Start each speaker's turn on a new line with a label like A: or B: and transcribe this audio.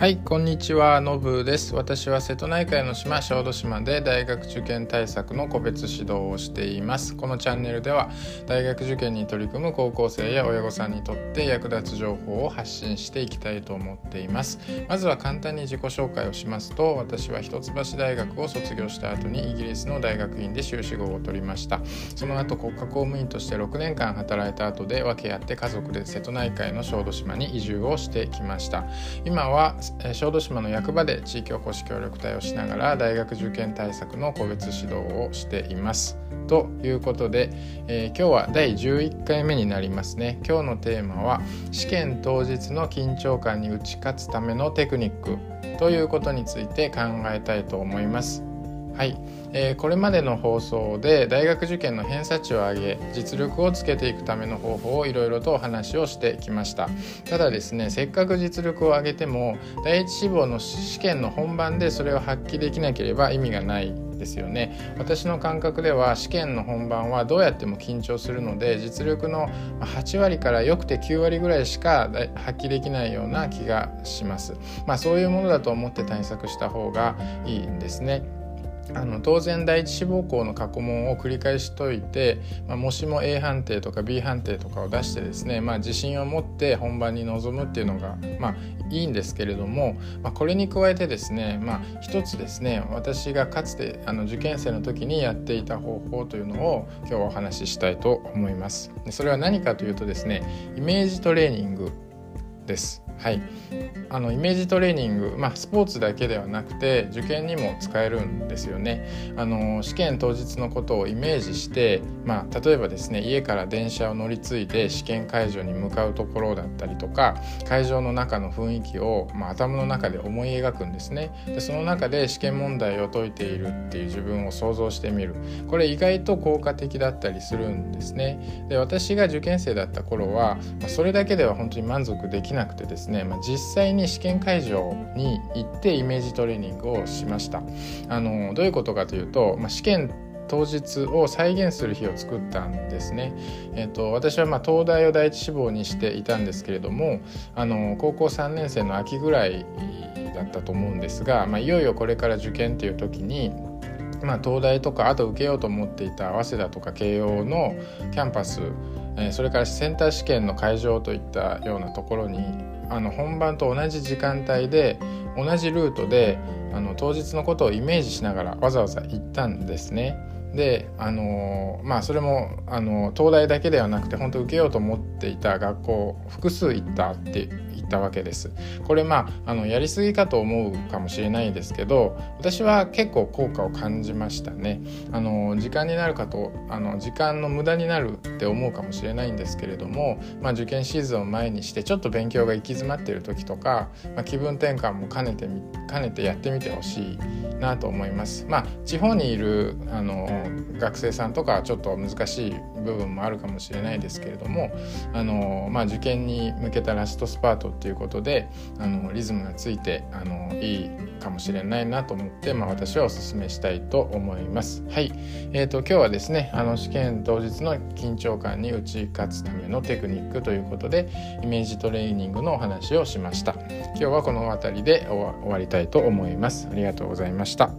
A: はいこんにちは。のぶです。私は瀬戸内海の島小豆島で大学受験対策の個別指導をしています。このチャンネルでは大学受験に取り組む高校生や親御さんにとって役立つ情報を発信していきたいと思っています。まずは簡単に自己紹介をしますと私は一橋大学を卒業した後にイギリスの大学院で修士号を取りました。その後国家公務員として6年間働いた後で分け合って家族で瀬戸内海の小豆島に移住をしてきました。今は小豆島の役場で地域おこし協力隊をしながら大学受験対策の個別指導をしています。ということで、えー、今日は第11回目になりますね今日のテーマは試験当日の緊張感に打ち勝つためのテクニックということについて考えたいと思います。はい、えー、これまでの放送で大学受験の偏差値を上げ実力をつけていくための方法をいろいろとお話をしてきました。ただですねせっかく実力を上げても第一志望の試験の本番でそれを発揮できなければ意味がないですよね。私の感覚では試験の本番はどうやっても緊張するので実力の8割からよくて9割ぐらいしか発揮できないような気がします。まあそういうものだと思って対策した方がいいんですね。あの当然第一志望校の過去問を繰り返しといて、まあ、もしも A 判定とか B 判定とかを出してですね、まあ、自信を持って本番に臨むっていうのが、まあ、いいんですけれども、まあ、これに加えてですね、まあ、一つですね私がかつてあの受験生の時にやっていた方法というのを今日はお話ししたいと思います。でそれは何かというとですねイメージトレーニングです。はい、あのイメージトレーニング、まあ、スポーツだけではなくて受験にも使えるんですよね。あの試験当日のことをイメージして、まあ、例えばですね家から電車を乗り継いで試験会場に向かうところだったりとか会場の中の雰囲気を、まあ、頭の中で思い描くんですね。でその中で試験問題を解いているっていう自分を想像してみるこれ意外と効果的だったりするんですね。で私が受験生だった頃は、まあ、それだけでは本当に満足できなくてですね、まあ、実際に試験会場に行ってイメージトレーニングをしましたあのどういうことかというと、まあ、試験当日を再現する日を作ったんですね。えーと、私はま東大を第一志望にしていたんですけれどもあの高校3年生の秋ぐらいだったと思うんですが、まあ、いよいよこれから受験っていう時にまあ、東大とかあと受けようと思っていた早稲田とか慶応のキャンパスそれからセンター試験の会場といったようなところにあの本番と同じ時間帯で同じルートであの当日のことをイメージしながらわざわざ行ったんですね。であのまあそれもあの東大だけではなくて本当受けようと思っていた学校複数行ったってったわけです。これまああのやりすぎかと思うかもしれないですけど私は結構効果を感じましたね。あの時間になるかとあの時間の無駄になるって思うかもしれないんですけれども、まあ、受験シーズンを前にしてちょっと勉強が行き詰まっている時とか、まあ、気分転換も兼ねて兼ねてやってみてほしいなと思います。まあ、地方にいるあの学生さんとかはちょっと難しい部分もあるかもしれないですけれどもあの、まあ、受験に向けたラストスパートっていうことであのリズムがついてあのいいかもしれないなと思って、まあ、私はおすすめしたいと思います。はい、えーと、今日はですねあの試験当日の緊張感に打ち勝つためのテクニックということでイメージトレーニングのお話をしました。今日はこの辺りで終わりたいと思います。ありがとうございました。